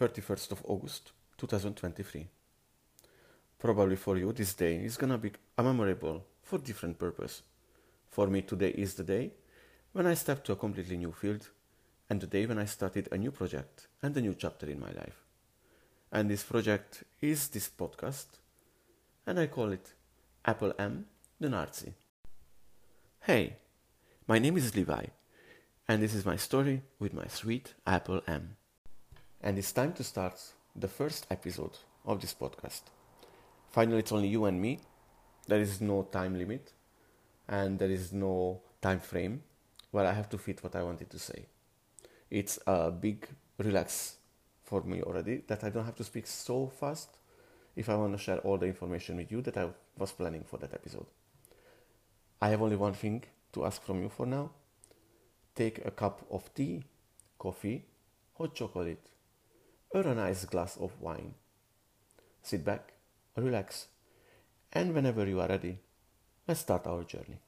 31st of August 2023. Probably for you, this day is gonna be a memorable for different purpose. For me, today is the day when I stepped to a completely new field and the day when I started a new project and a new chapter in my life. And this project is this podcast, and I call it Apple M, the Narc. Hey, my name is Levi, and this is my story with my sweet Apple M. And it's time to start the first episode of this podcast. Finally, it's only you and me. There is no time limit, and there is no time frame where I have to fit what I wanted to say. It's a big relax for me already that I don't have to speak so fast if I want to share all the information with you that I was planning for that episode. I have only one thing to ask from you for now. Take a cup of tea, coffee, hot chocolate, or a nice glass of wine. Sit back, relax, and whenever you are ready, let's start our journey.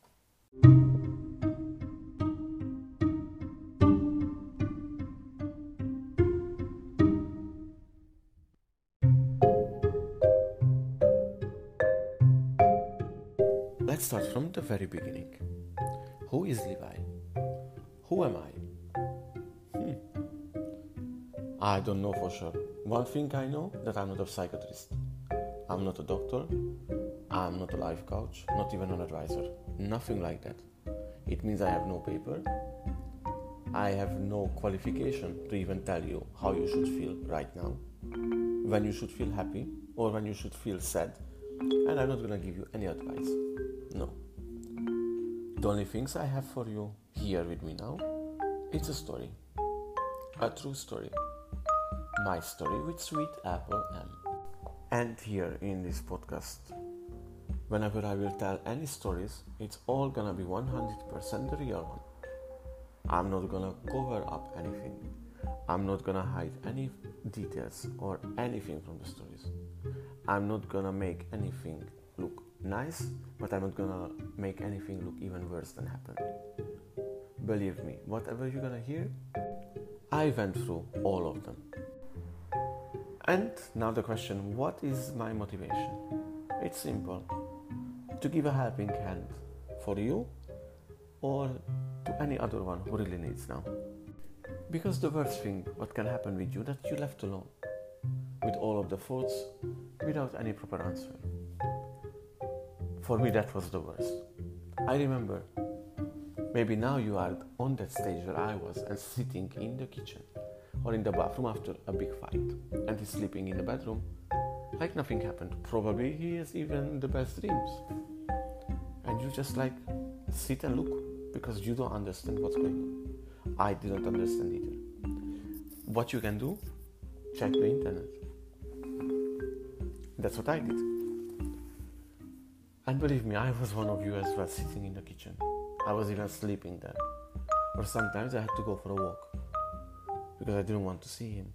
Let's start from the very beginning. Who is Levi? Who am I? I don't know for sure. One thing I know that I'm not a psychiatrist. I'm not a doctor. I'm not a life coach, not even an advisor. Nothing like that. It means I have no paper. I have no qualification to even tell you how you should feel right now, when you should feel happy, or when you should feel sad. And I'm not gonna give you any advice. No. The only things I have for you here with me now, it's a story. A true story. My story with Sweet Apple M. And here in this podcast, whenever I will tell any stories, it's all gonna be 100% the real one. I'm not gonna cover up anything. I'm not gonna hide any details or anything from the stories. I'm not gonna make anything look nice, but I'm not gonna make anything look even worse than happened. Believe me, whatever you're gonna hear, I went through all of them. And now the question what is my motivation? It's simple to give a helping hand for you or to any other one who really needs now. Because the worst thing what can happen with you that you left alone with all of the thoughts without any proper answer. For me, that was the worst. I remember maybe now you are on that stage where I was and sitting in the kitchen or in the bathroom after a big fight and he's sleeping in the bedroom like nothing happened. Probably he has even the best dreams. And you just like sit and look because you don't understand what's going on. I didn't understand either. What you can do, check the internet. That's what I did. And believe me, I was one of you as well sitting in the kitchen. I was even sleeping there. Or sometimes I had to go for a walk because I didn't want to see him.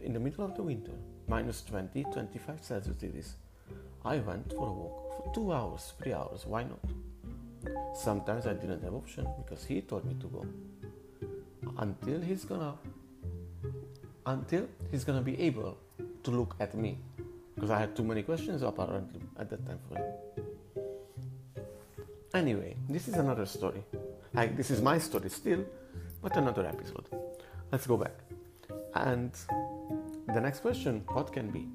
In the middle of the winter, minus 20, 25 Celsius degrees, I went for a walk for two hours, three hours, why not? Sometimes I didn't have option because he told me to go. Until he's gonna until he's gonna be able to look at me. Because I had too many questions apparently at that time for him. Anyway, this is another story. Like this is my story still, but another episode. Let's go back. And the next question, what can be?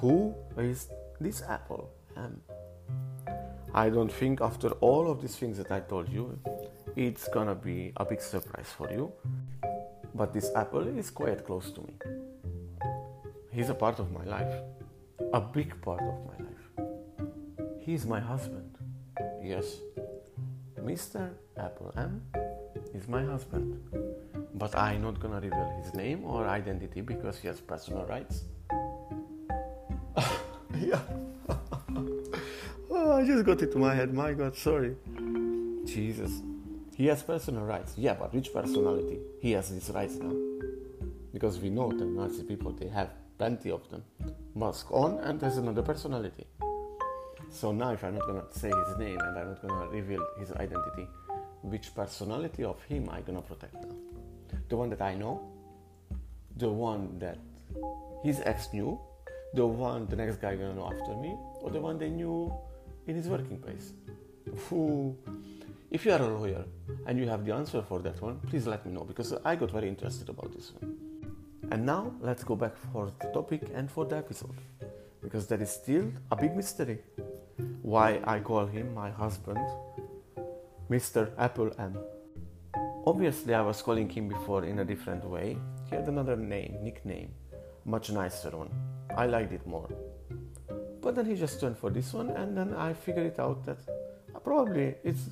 Who is this apple? Um, I don't think after all of these things that I told you, it's gonna be a big surprise for you. But this apple is quite close to me. He's a part of my life, a big part of my life. He's my husband. Yes, Mr. Apple M is my husband. But I'm not gonna reveal his name or identity because he has personal rights. yeah. oh, I just got it to my head. My God, sorry. Jesus. He has personal rights. Yeah, but which personality? He has his rights now. Because we know the Nazi people, they have plenty of them. Mask on, and there's another personality. So now, if I'm not gonna say his name and I'm not gonna reveal his identity, which personality of him I gonna protect now? The one that I know, the one that his ex knew, the one the next guy gonna know after me, or the one they knew in his working place. If you are a lawyer and you have the answer for that one, please let me know because I got very interested about this one. And now let's go back for the topic and for the episode because that is still a big mystery. Why I call him my husband, Mr. Apple M. Obviously, I was calling him before in a different way. He had another name, nickname, much nicer one. I liked it more. But then he just turned for this one, and then I figured it out that uh, probably it's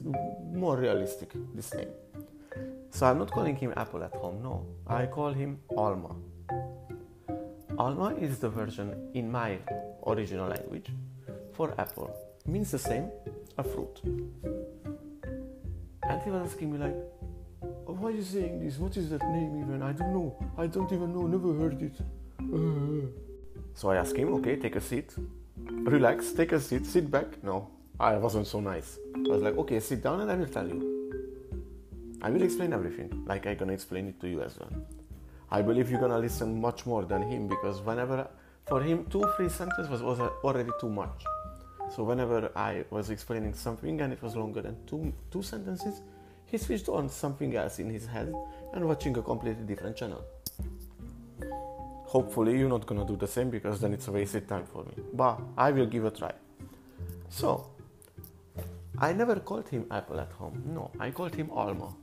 more realistic, this name. So I'm not calling him Apple at home, no. I call him Alma. Alma is the version in my original language for apple. It means the same, a fruit. And he was asking me like, why are you saying this? What is that name even? I don't know. I don't even know. Never heard it. Uh. So I asked him, okay, take a seat. Relax, take a seat, sit back. No, I wasn't so nice. I was like, okay, sit down and I will tell you. I will explain everything, like I'm gonna explain it to you as well. I believe you're gonna listen much more than him because whenever, for him, two, three sentences was, was already too much. So whenever I was explaining something and it was longer than two, two sentences, he switched on something else in his head and watching a completely different channel. Hopefully you're not gonna do the same because then it's a wasted time for me. But I will give a try. So I never called him Apple at home. No, I called him Alma,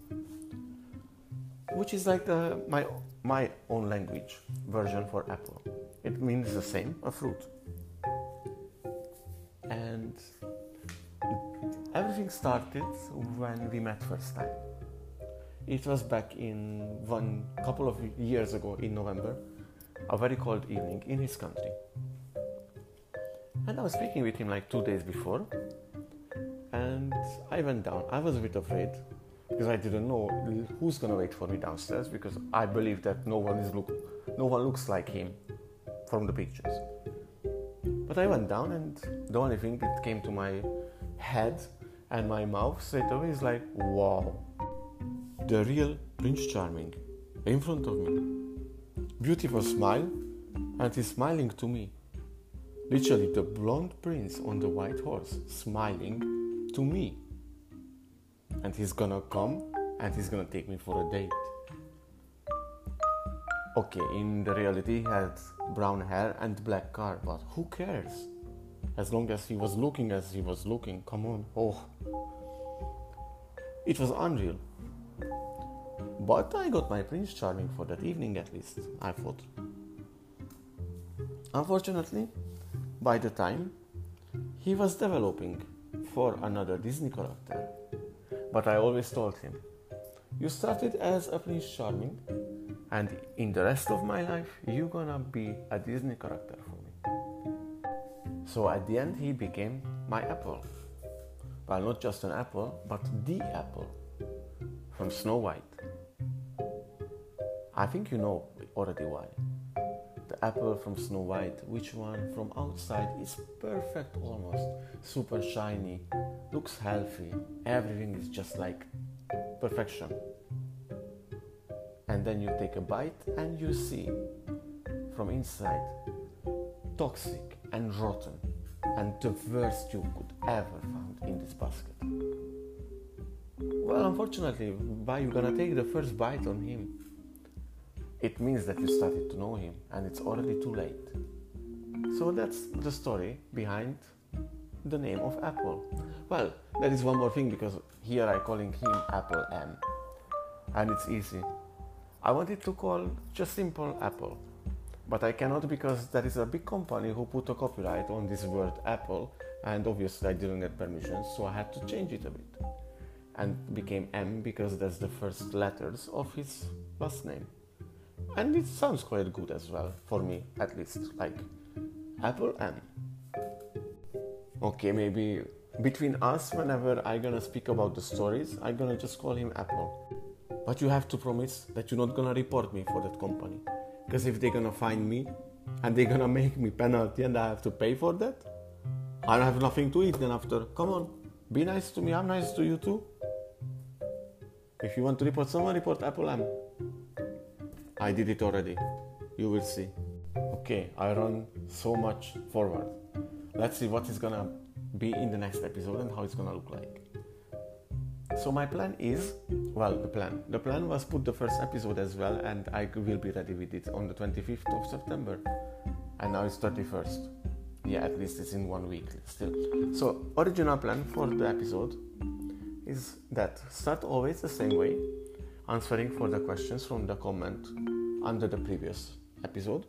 which is like the, my my own language version for apple. It means the same, a fruit. And everything started when we met first time. It was back in one couple of years ago in November, a very cold evening in his country. And I was speaking with him like two days before, and I went down. I was a bit afraid because I didn't know who's gonna wait for me downstairs because I believe that no one is look no one looks like him from the pictures. But I went down and the only thing that came to my head and my mouth straight away is like wow the real Prince Charming in front of me. Beautiful smile and he's smiling to me. Literally the blonde prince on the white horse smiling to me. And he's gonna come and he's gonna take me for a date. Okay, in the reality, he had brown hair and black car, but who cares? As long as he was looking as he was looking, come on. Oh, it was unreal. But I got my Prince Charming for that evening at least, I thought. Unfortunately, by the time he was developing for another Disney character. But I always told him, You started as a Prince Charming, and in the rest of my life, you're gonna be a Disney character. So at the end, he became my apple. Well, not just an apple, but the apple from Snow White. I think you know already why the apple from Snow White, which one from outside is perfect almost, super shiny, looks healthy, everything is just like perfection. And then you take a bite and you see from inside toxic and rotten and the worst you could ever find in this basket. Well, unfortunately, why you gonna take the first bite on him? it means that you started to know him and it's already too late. So that's the story behind the name of Apple. Well, there is one more thing because here I'm calling him Apple M and it's easy. I wanted to call just simple Apple, but I cannot because there is a big company who put a copyright on this word Apple and obviously I didn't get permission so I had to change it a bit. And became M because that's the first letters of his last name. And it sounds quite good as well for me at least like apple m. Okay maybe between us whenever I'm gonna speak about the stories I'm gonna just call him apple. But you have to promise that you're not gonna report me for that company because if they're gonna find me and they're gonna make me penalty and i have to pay for that i don't have nothing to eat then after come on be nice to me i'm nice to you too if you want to report someone report apple m I did it already. You will see. okay, I run so much forward. Let's see what is gonna be in the next episode and how it's gonna look like. So my plan is, well, the plan. The plan was put the first episode as well, and I will be ready with it on the 25th of September. And now it's 31st. Yeah, at least it's in one week still. So original plan for the episode is that start always the same way, answering for the questions from the comment under the previous episode.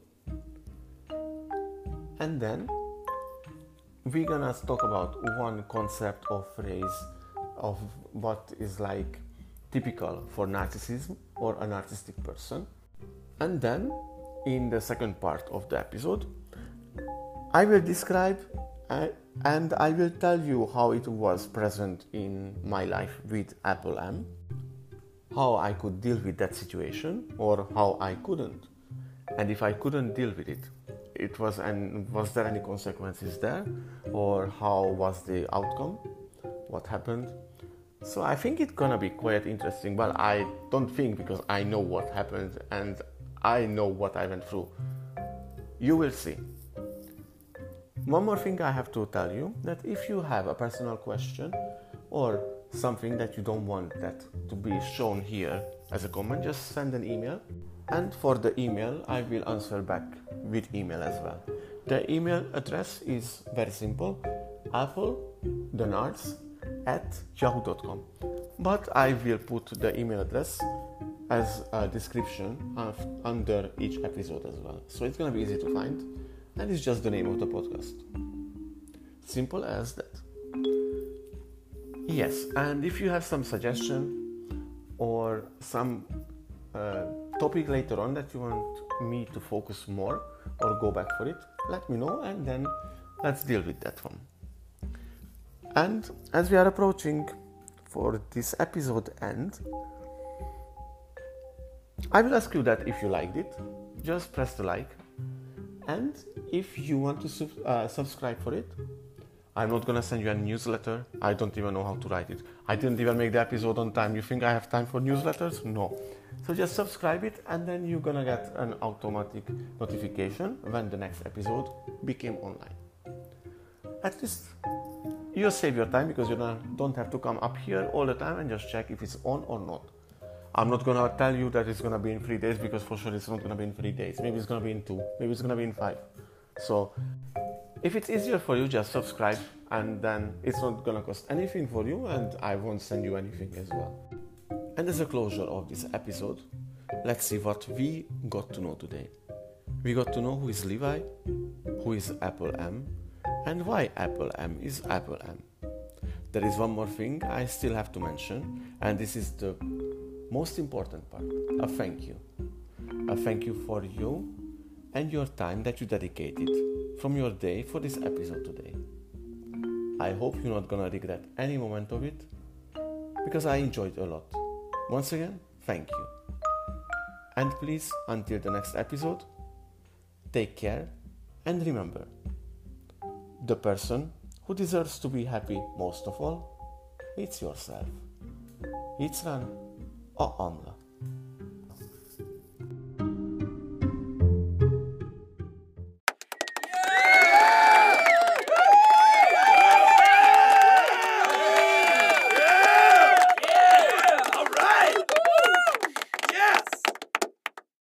And then we're gonna talk about one concept or phrase of what is like typical for narcissism or a narcissistic person. And then in the second part of the episode, I will describe uh, and I will tell you how it was present in my life with Apple M, how I could deal with that situation or how I couldn't. And if I couldn't deal with it, it was and was there any consequences there or how was the outcome? What happened? So I think it's gonna be quite interesting. Well, I don't think because I know what happened and I know what I went through. You will see. One more thing I have to tell you that if you have a personal question or something that you don't want that to be shown here as a comment, just send an email. And for the email, I will answer back with email as well. The email address is very simple apple the narc at yahoo.com. But I will put the email address as a description of, under each episode as well. So it's gonna be easy to find, and it's just the name of the podcast. Simple as that. Yes, and if you have some suggestion or some uh, topic later on that you want me to focus more or go back for it, let me know and then let's deal with that one. And as we are approaching for this episode end, I will ask you that if you liked it, just press the like. And if you want to sub- uh, subscribe for it, I'm not gonna send you a newsletter. I don't even know how to write it. I didn't even make the episode on time. You think I have time for newsletters? No. So just subscribe it and then you're gonna get an automatic notification when the next episode became online. At least you save your time because you don't have to come up here all the time and just check if it's on or not. I'm not gonna tell you that it's gonna be in three days because for sure it's not gonna be in three days. Maybe it's gonna be in two. Maybe it's gonna be in five. So if it's easier for you, just subscribe and then it's not gonna cost anything for you and I won't send you anything as well. And as a closure of this episode, let's see what we got to know today. We got to know who is Levi, who is Apple M, and why Apple M is Apple M. There is one more thing I still have to mention, and this is the most important part a thank you. A thank you for you and your time that you dedicated from your day for this episode today. I hope you're not gonna regret any moment of it because I enjoyed a lot. Once again, thank you. And please, until the next episode, take care and remember the person who deserves to be happy most of all, it's yourself. Yitzran o oh, Amla.